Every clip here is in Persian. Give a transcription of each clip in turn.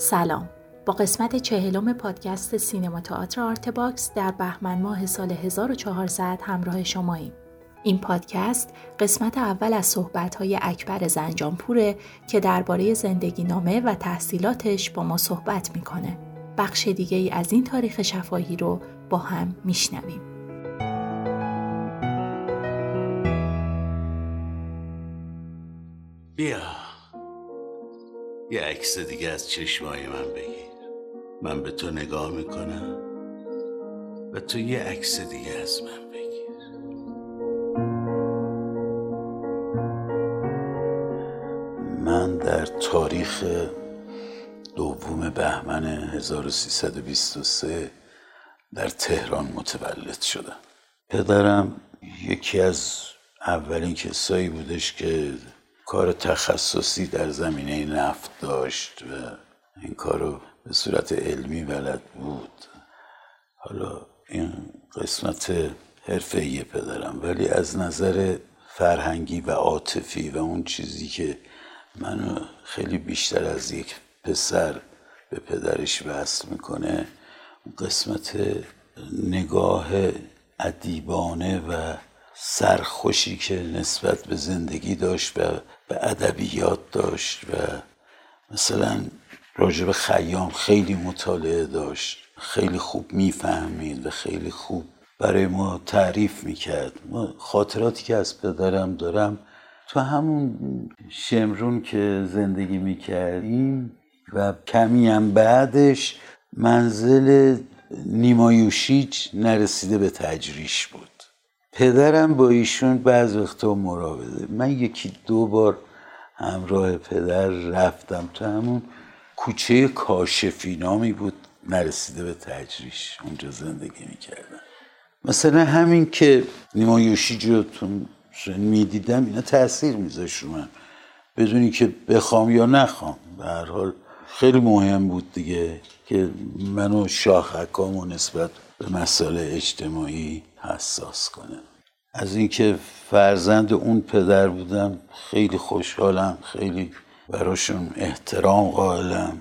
سلام با قسمت چهلم پادکست سینما تئاتر Artbox در بهمن ماه سال 1400 همراه شماییم. این پادکست قسمت اول از صحبت‌های اکبر زنجانپوره که درباره زندگی نامه و تحصیلاتش با ما صحبت می‌کنه. بخش دیگه ای از این تاریخ شفاهی رو با هم میشنویم. یه عکس دیگه از چشمای من بگیر. من به تو نگاه می‌کنم و تو یه عکس دیگه از من بگیر. من در تاریخ دوم بهمن 1323 در تهران متولد شدم. پدرم یکی از اولین کسایی بودش که کار تخصصی در زمینه نفت داشت و این کارو به صورت علمی بلد بود. حالا این قسمت حرفه‌ای پدرم ولی از نظر فرهنگی و عاطفی و اون چیزی که منو خیلی بیشتر از یک پسر به پدرش وصل می‌کنه قسمت نگاه ادیبانه و سرخوشی که نسبت به زندگی داشت و به ادبیات داشت و مثلا راجب خیام خیلی مطالعه داشت خیلی خوب می‌فهمید و خیلی خوب برای ما تعریف می‌کرد. ما خاطراتی که از پدرم دارم تو همون شمرون که زندگی می‌کردیم و کمی هم بعدش منزل نیمایوشیج نرسیده به تجریش بود. پدرم با ایشون بعض وقتا مراوده. من یکی دو بار همراه پدر رفتم تو همون کوچه کاشفی نامی بود نرسیده به تجریش. اونجا زندگی می‌کردم. مثلا همین که نیمایوشیج رو می‌دیدم اینا تاثیر میذاشت رو من. بدونی که بخوام یا نخوام. به هر حال خیلی مهم بود دیگه که منو شاخکامو نسبت به مسائل اجتماعی حساس کنه. از اینکه فرزند اون پدر بودم خیلی خوشحالم خیلی براشون احترام قائلم.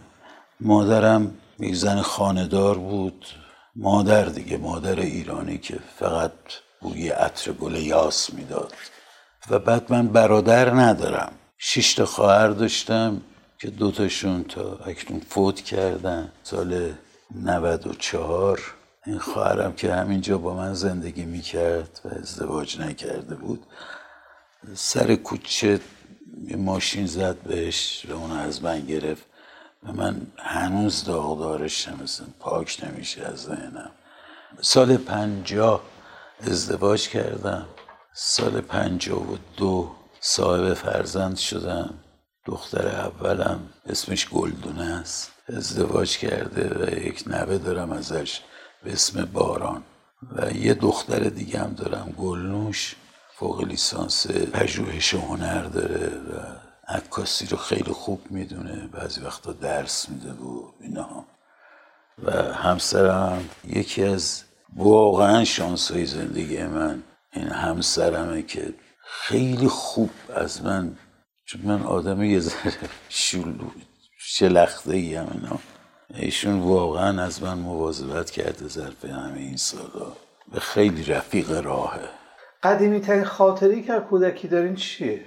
مادرم یک زن خاندار بود. مادر دیگه مادر ایرانی که فقط بوی عطر گل یاس می‌داد. و بعد من برادر ندارم. شش تا خواهر داشتم که دوتاشون تا اکنون فوت کردن. سال 94 این خواهرم که همینجا با من زندگی می‌کرد و ازدواج نکرده بود سر کوچه ماشین زد بهش و اون از من گرفت و من هنوز داغدارشم مثلا پاک نمیشه از ذهنم. سال پنجاه ازدواج کردم. سال پنجاه و دو صاحب فرزند شدم. دختر اولم اسمش گلدونه است. ازدواج کرده و یک نوه دارم ازش به اسم باران. و یه دختر دیگه هم دارم گلنوش. فوق لیسانس پژوهش هنر داره و عکاسی رو خیلی خوب می‌دونه. بعضی وقتا درس میده و اینا. و همسرم یکی از واقعا شانسای زندگی من این همسرمه که خیلی خوب از من چون من آدم یه ذره شلخته ای هم اینا. ایشون واقعا از من مواظبت کرده ظرف همه این سالا. به خیلی رفیق راهه. قدیمی ترین خاطری که کودکی دارین چیه؟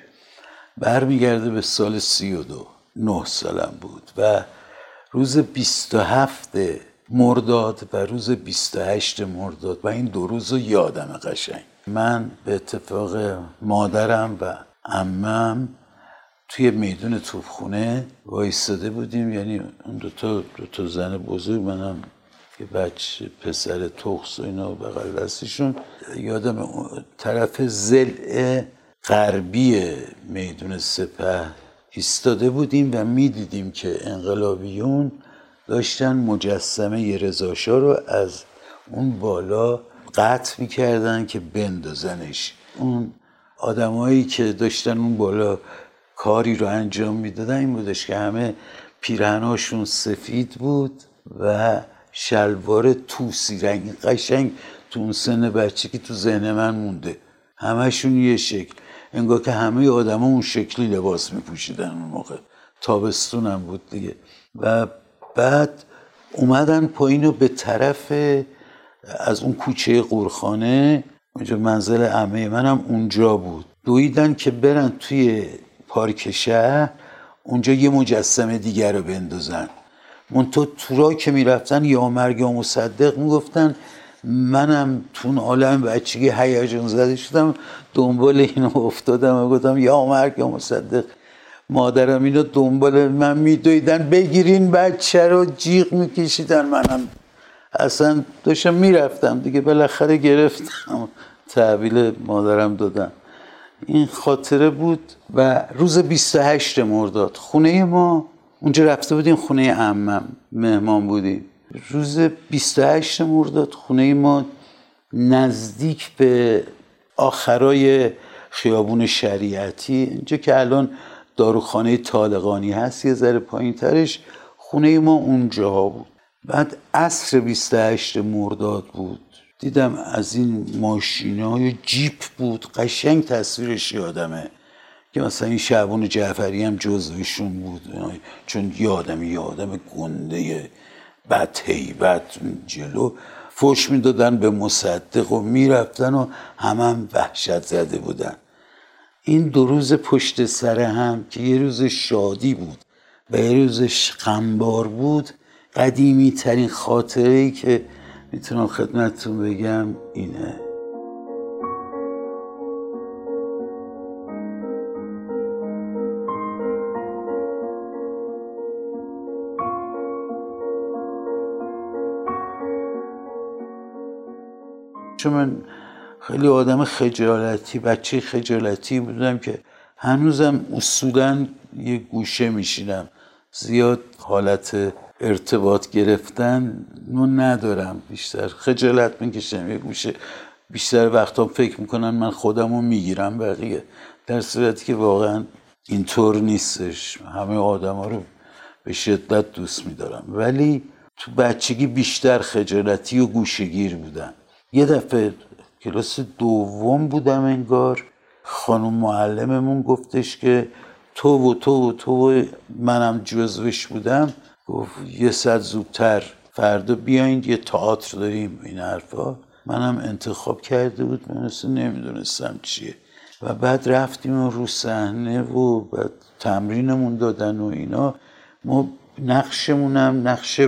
برمیگرده به سال سی و دو. نه سالم بود. و روز 27 مرداد و روز 28 مرداد. و این دو روز رو یادم قشنگ. من به اتفاق مادرم و امم توی میدون توپخونه وایستاده بودیم. یعنی اون دوتا تا زن بزرگ منم که بچه پسر تخص و اینا بغل دستشون. یادم طرف زل غربی میدون سپه ایستاده بودیم و می‌دیدیم که انقلابیون داشتن مجسمه رزاشا رو از اون بالا قطع می‌کردن که بندازنش. اون آدمایی که داشتن اون بالا کاری رو انجام می‌دادن. این بودش که همه پیرهناشون سفید بود و شلوار توسی رنگ قشنگ تو اون سن که تو ذهن من مونده. همهشون یه شکل. انگار که همه آدم اون شکلی لباس میپوشیدن اون موقع. تابستون هم بود دیگه. و بعد اومدن پایین و به طرف از اون کوچه قورخانه اونجا منزل عمه منم اونجا بود. دویدن که برن توی پارک شهر اونجا یه مجسمه دیگر رو بندازن. منتها تو را که می‌رفتن یا مرگ یا مصدق می‌گفتن منم تو اون عالم بچگی هیجان زده شدم دنبال اینو افتادم و گفتم یا مرگ یا مصدق. مادرم اینو دنبال من میدویدن بگیرین بچه رو جیغ میکشیدن منم. اصلا داشتم می‌رفتم دیگه بالاخره گرفتم. تحویل مادرم دادم این خاطره بود و روز 28 مرداد. خونه ما اونجا رفته بودیم خونه عمم مهمان بودیم. روز 28 مرداد خونه ما نزدیک به آخرای خیابون شریعتی اینجا که الان داروخانه طالقانی هست یه ذره پایین ترش خونه ما اونجا بود. بعد عصر 28 مرداد بود. دیدم از این ماشین های جیپ بود قشنگ تصویرش یادمه که مثلا این شعبان جعفری هم جزوشون بود. چون یادم یادم گنده بد هیبت جلو. فش می‌دادن به مصدق و می‌رفتن و همه هم وحشت زده بودن. این دو روز پشت سر هم که یه روز شادی بود و یه روز غمبار بود قدیمی ترین خاطره ای که می‌تونم خدمتتون بگم اینه. چون من خیلی آدم خجالتی بچه خجالتی بودم که هنوزم اصولا یه گوشه میشینم. زیاد حالت ارتباط گرفتن نو ندارم. بیشتر خجالت می‌کشم. یه گوشه بیشتر وقتا فکر می‌کنم من خودم رو می‌گیرم بقیه. در صورتی که واقعا اینطور نیستش. همه آدم ها رو به شدت دوست میدارم. ولی تو بچگی بیشتر خجالتی و گوشگیر بودم. یه دفعه کلاس دوم بودم انگار. خانم معلممون گفتش که تو و تو و تو و منم جزوش بودم. گفت یه صد زودتر. فردا بیاین یه تئاتر داریم. این حرفا. منم انتخاب کرده بود من اصلا نمی‌دونستم چیه. و بعد رفتیم رو صحنه و بعد تمرینمون دادن و اینا. ما نقشمونم نقش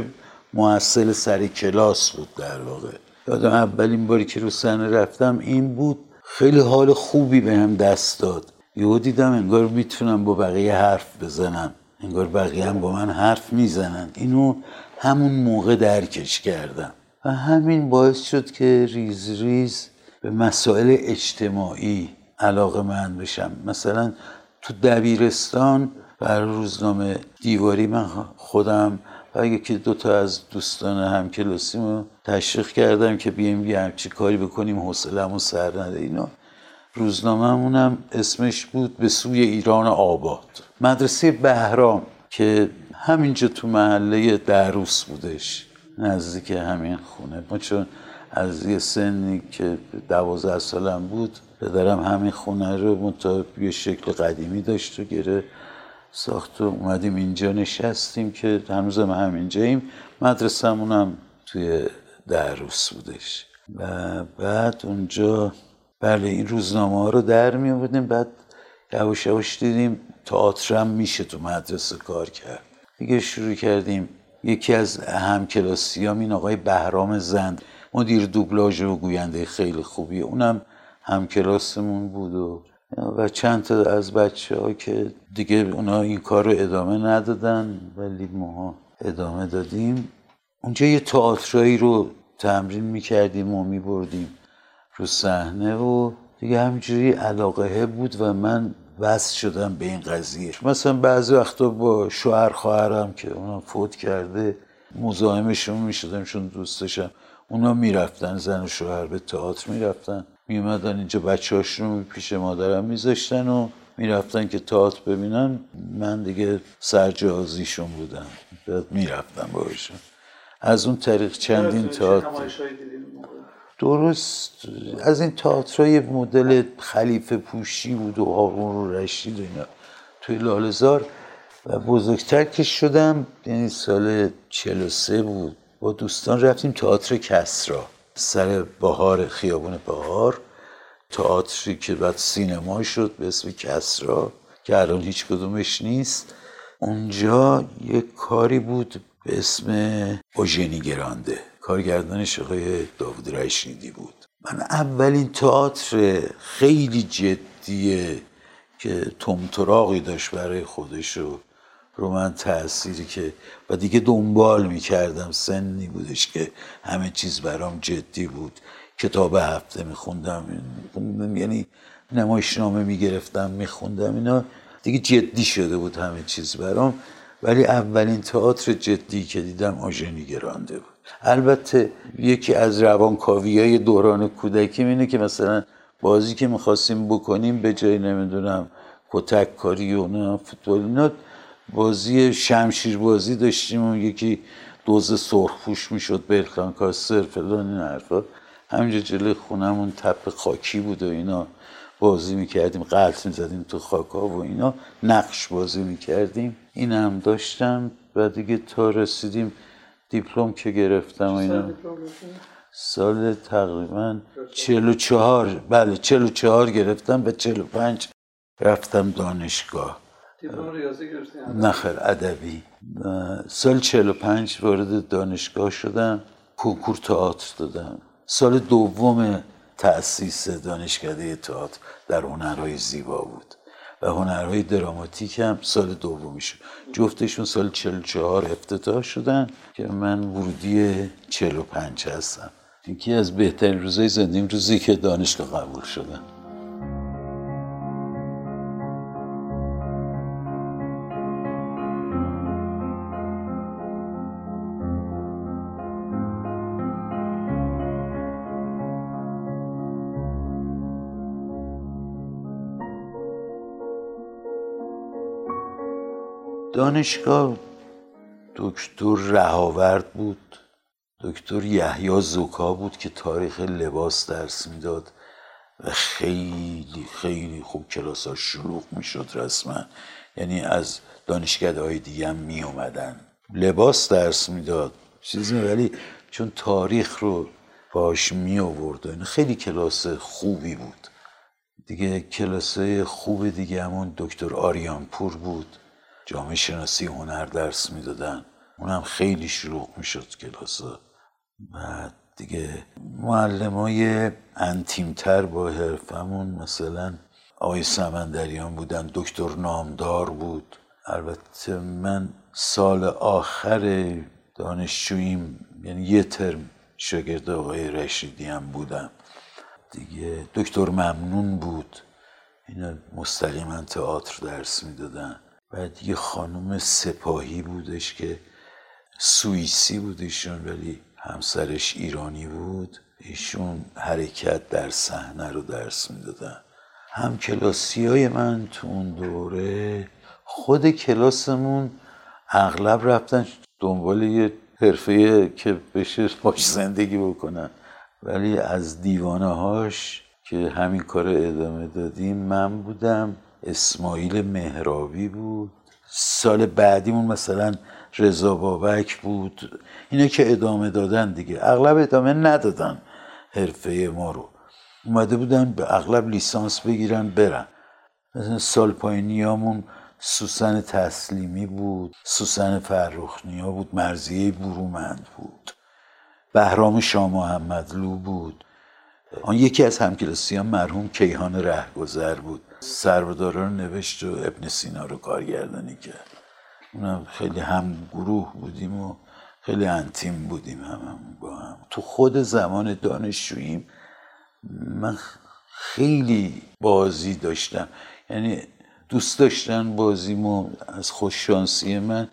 معسل سر کلاس بود در واقع. یادم اولین باری که رو صحنه رفتم این بود. خیلی حال خوبی به هم دست داد. یهو دیدم انگار می‌تونم با بقیه حرف بزنم. انگار بقیه هم با من حرف می‌زنن. اینو همون موقع درکش کردم. و همین باعث شد که ریز ریز به مسائل اجتماعی علاقه من بشم. مثلا تو دبیرستان بر روزنامه دیواری من خودم و یکی دو تا از دوستان همکلاسیمو تشویق کردم که بیایم یه همچی کاری بکنیم حوصله‌مون سر نده. اینا روزنامه‌مونم اسمش بود به سوی ایران آباد. مدرسه بهرام که همینجا تو محله دروس بودش نزدیک همین خونه. ما چون از یه سنی که دوازده سالم بود پدرم همین خونه رو یه شکل قدیمی داشت و گره ساخت و اومدیم اینجا نشستیم که هنوزم همینجاییم. مدرسه‌مون هم توی دروس بودش. و بعد اونجا بله این روزنامه ها رو در می بودیم بعد یواش یواش دیدیم تئاتر میشه تو مدرسه کار کرد. دیگه شروع کردیم. یکی از همکلاسیام این آقای بهرام زند. مدیر دوبلاژ و گوینده خیلی خوبی اونم همکلاسمون بود و و چند تا از بچه ها که دیگه اونا این کار رو ادامه ندادن ولی ما ادامه دادیم. اونجا یه تئاترایی رو تمرین می‌کردیم و میبردیم رو صحنه و دیگه همینجوری علاقه بود و من وصل شدم به این قضیه مثلا بعضی وقتا با شوهر خواهرم که اونا فوت کرده مزاحمشون می‌شدم چون دوستشم اونا می‌رفتن زن و شوهر به تئاتر می‌رفتن. میومدن اینجا بچه هاشون پیش مادرم میذاشتن و می‌رفتن که تئاتر ببینن. من دیگه سرجازیشون بودم. می‌رفتم باشون از اون طریق چندین تئاتر درست. از این تئاترای مدل خلیفه پوشی بود و هارون رشید و اینا. توی لالزار و بزرگتر که شدم یعنی سال 43 بود. با دوستان رفتیم تئاتر کسرا. سر بهار خیابون بهار. تئاتری که بعد سینما شد به اسم کسرا که الان هیچ کدومش نیست. اونجا یک کاری بود به اسم اوژنی گرانده. کارگردانش آقای داود رشیدی بود. من اولین تئاتر خیلی جدیه که تمتراغی داشت برای خودش و رو من تأثیری که و دیگه دنبال می‌کردم سنی بودش که همه چیز برام جدی بود. کتاب هفته میخوندم یعنی نمایشنامه می‌گرفتم میخوندم اینا دیگه جدی شده بود همه چیز برام. ولی اولین تئاتر جدی که دیدم آژنی گرانده بود. البته یکی از روانکاوی های دوران کودکی اینه که مثلا بازی که می‌خواستیم بکنیم به جای نمی‌دونم کتک کاری و نه فوتبال اینا بازی شمشیر بازی داشتیم و یکی دوز سرخپوش می‌شد بلخان کاسر فلان این حرفا. همینجا جلوی خونمون تپ خاکی بود و اینا بازی می‌کردیم قلط می‌زدیم تو خاکا و اینا. نقش بازی می‌کردیم. این هم داشتم و دیگه تا رسیدیم دیپلم که گرفتم و اینا. سال تقریبا چلو چهار. بله چلو چهار گرفتم و چلو پنج رفتم دانشگاه. نه خیر ادبی. سال چلو پنج وارد دانشگاه شدم کنکور تئاتر دادم. سال دوم تأسیس دانشکده تئاتر در هنرهای زیبا بود. و هنرهای دراماتیک هم سال دومی شد جفتشون سال 44 افتتاح شدن که من ورودی 45 هستم. یکی از بهترین روزهای زندگیم روزی که دانشگاه قبول شدم. دانشگاه. دکتر رهاورد بود. دکتر یحیی زوکا بود که تاریخ لباس درس می‌داد و خیلی خیلی خوب کلاس ها شلوغ می‌شد رسما. یعنی از دانشگاه های دیگه هم می اومدن لباس درس می‌داد. چیزی ولی چون تاریخ رو باش می آورد خیلی کلاس خوبی بود. دیگه کلاس خوب دیگه همون دکتر آریانپور بود. جامعه شناسی هنر درس می‌دادن. اونم خیلی شلوغ می‌شد کلاسا. و دیگه معلم های انتیمتر با حرفمون مثلا آقای سمندریان بودن دکتر نامدار بود. البته من سال آخر دانشجوییم یعنی یه ترم شاگرد آقای رشیدی هم بودم. دیگه دکتر ممنون بود. اینا مستقیما تئاتر درس می‌دادن. بعد یه خانم سپاهی بودش که سوئیسی بود ایشون ولی همسرش ایرانی بود. ایشون حرکت در صحنه رو درس می‌دادن. هم کلاسی های من تو اون دوره خود کلاسمون اغلب رفتن دنبال یه حرفه که بشه باش زندگی بکنن. ولی از دیوانه هاش که همین کار ادامه دادیم من بودم. اسماعیل مهرابی بود. سال بعدیمون مثلا رضا بابک بود. اینا که ادامه دادن دیگه. اغلب ادامه ندادن حرفه ما رو. اومده بودن به اغلب لیسانس بگیرن برن. مثلا سال پایینیامون سوسن تسلیمی بود. سوسن فرخنیا بود. مرزیه برومند بود. بهرام شاه محمدلو بود. آن یکی از همکلاسیان مرحوم کیهان رهگذر بود. سربدارا رو نوشت و ابن سینا رو کارگردانی کرد. اونم خیلی هم گروه بودیم و خیلی انتیم بودیم هم, با هم. تو خود زمان دانشجوییم من خیلی بازی داشتم. یعنی دوست داشتن بازیمو از خوششانسی من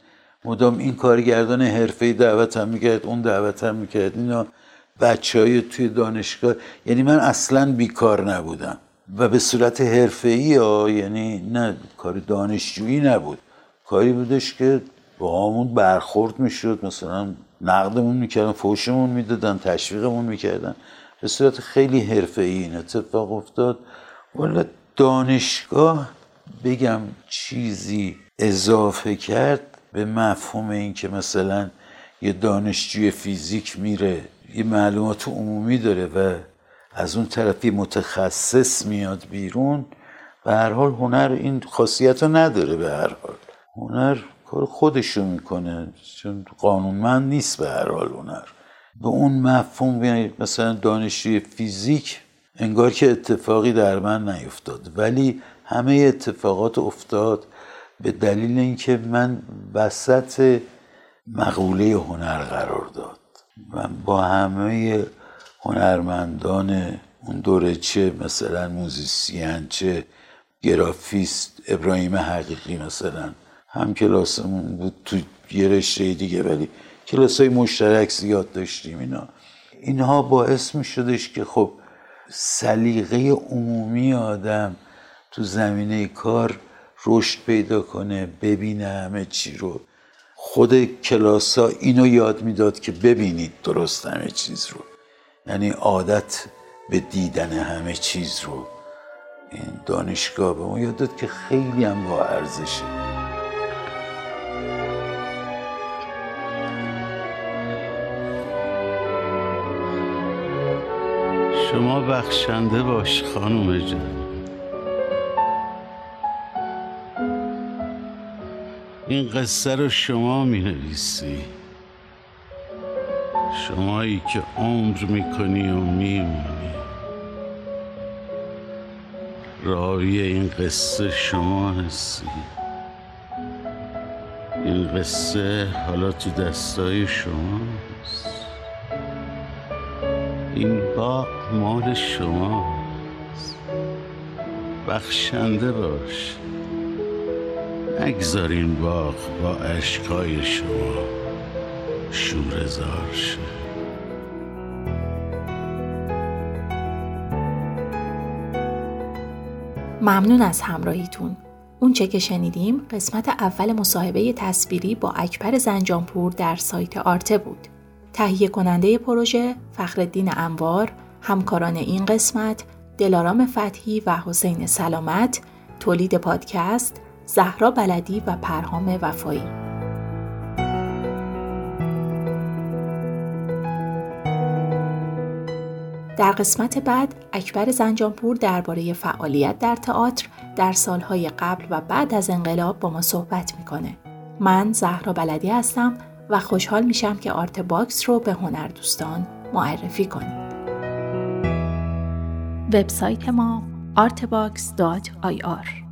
مدام این کارگردان حرفه دعوت هم می‌کرد اون دعوت هم می‌کرد. اینا بچه های توی دانشگاه یعنی من اصلا بیکار نبودم. و به صورت حرفه‌ای ها یعنی نه کار دانشجویی نبود. کاری بودش که با همون برخورد می‌شد مثلا نقدمون می‌کردن فوشمون می‌دادن تشویقمون می‌کردن. به صورت خیلی حرفه‌ای این اتفاق افتاد. ولی دانشگاه بگم چیزی اضافه کرد به مفهوم این که مثلا یه دانشجوی فیزیک میره یه معلومات عمومی داره و از اون طرفی متخصص میاد بیرون به هر حال هنر این خاصیت رو نداره به هر حال. هنر کار خودشو می‌کنه چون قانونمند نیست به هر حال هنر. به اون مفهوم یعنی مثلا دانشجوی فیزیک انگار که اتفاقی در من نیفتاد ولی همه اتفاقات افتاد به دلیل اینکه من وسط مقوله هنر قرار داد. و با همه هنرمندان اون دوره چه مثلا موزیسین چه گرافیست ابراهیم حقیقی مثلا هم کلاسمون بود تو یه رشته دیگه ولی کلاس های مشترک زیاد داشتیم اینا. اینها باعث می شدش که خب سلیقه عمومی آدم تو زمینه کار رشد پیدا کنه ببینه همه چی رو. خود کلاس ها اینو یاد می‌داد که ببینید درست همه چیز رو. یعنی عادت به دیدن همه چیز رو. این دانشگاه به ما یاد داد که خیلی هم با ارزشه. شما بخشنده باش خانم جان. این قصه رو شما می نویسی شمایی که عمر می‌کنی و میمونی. راوی این قصه شما هستی. این قصه حالا تو دستای شماست این باغ مال شماست بخشنده باش. نگذار این باغ با عشقای شما شورزار شه. ممنون از همراهیتون. اون چه که شنیدیم قسمت اول مصاحبه تصویری با اکبر زنجانپور در سایت آرته بود. تهیه کننده پروژه فخردین انوار همکاران این قسمت دلارام فتحی و حسین سلامت تولید پادکست زهرا بلدی و پرهام وفایی در قسمت بعد اکبر زنجانپور درباره فعالیت در تئاتر در سالهای قبل و بعد از انقلاب با ما صحبت می‌کنه. من زهرا بلدی هستم و خوشحال میشم که Artbox رو به هنر دوستان معرفی کنیم. وبسایت ما artbox.ir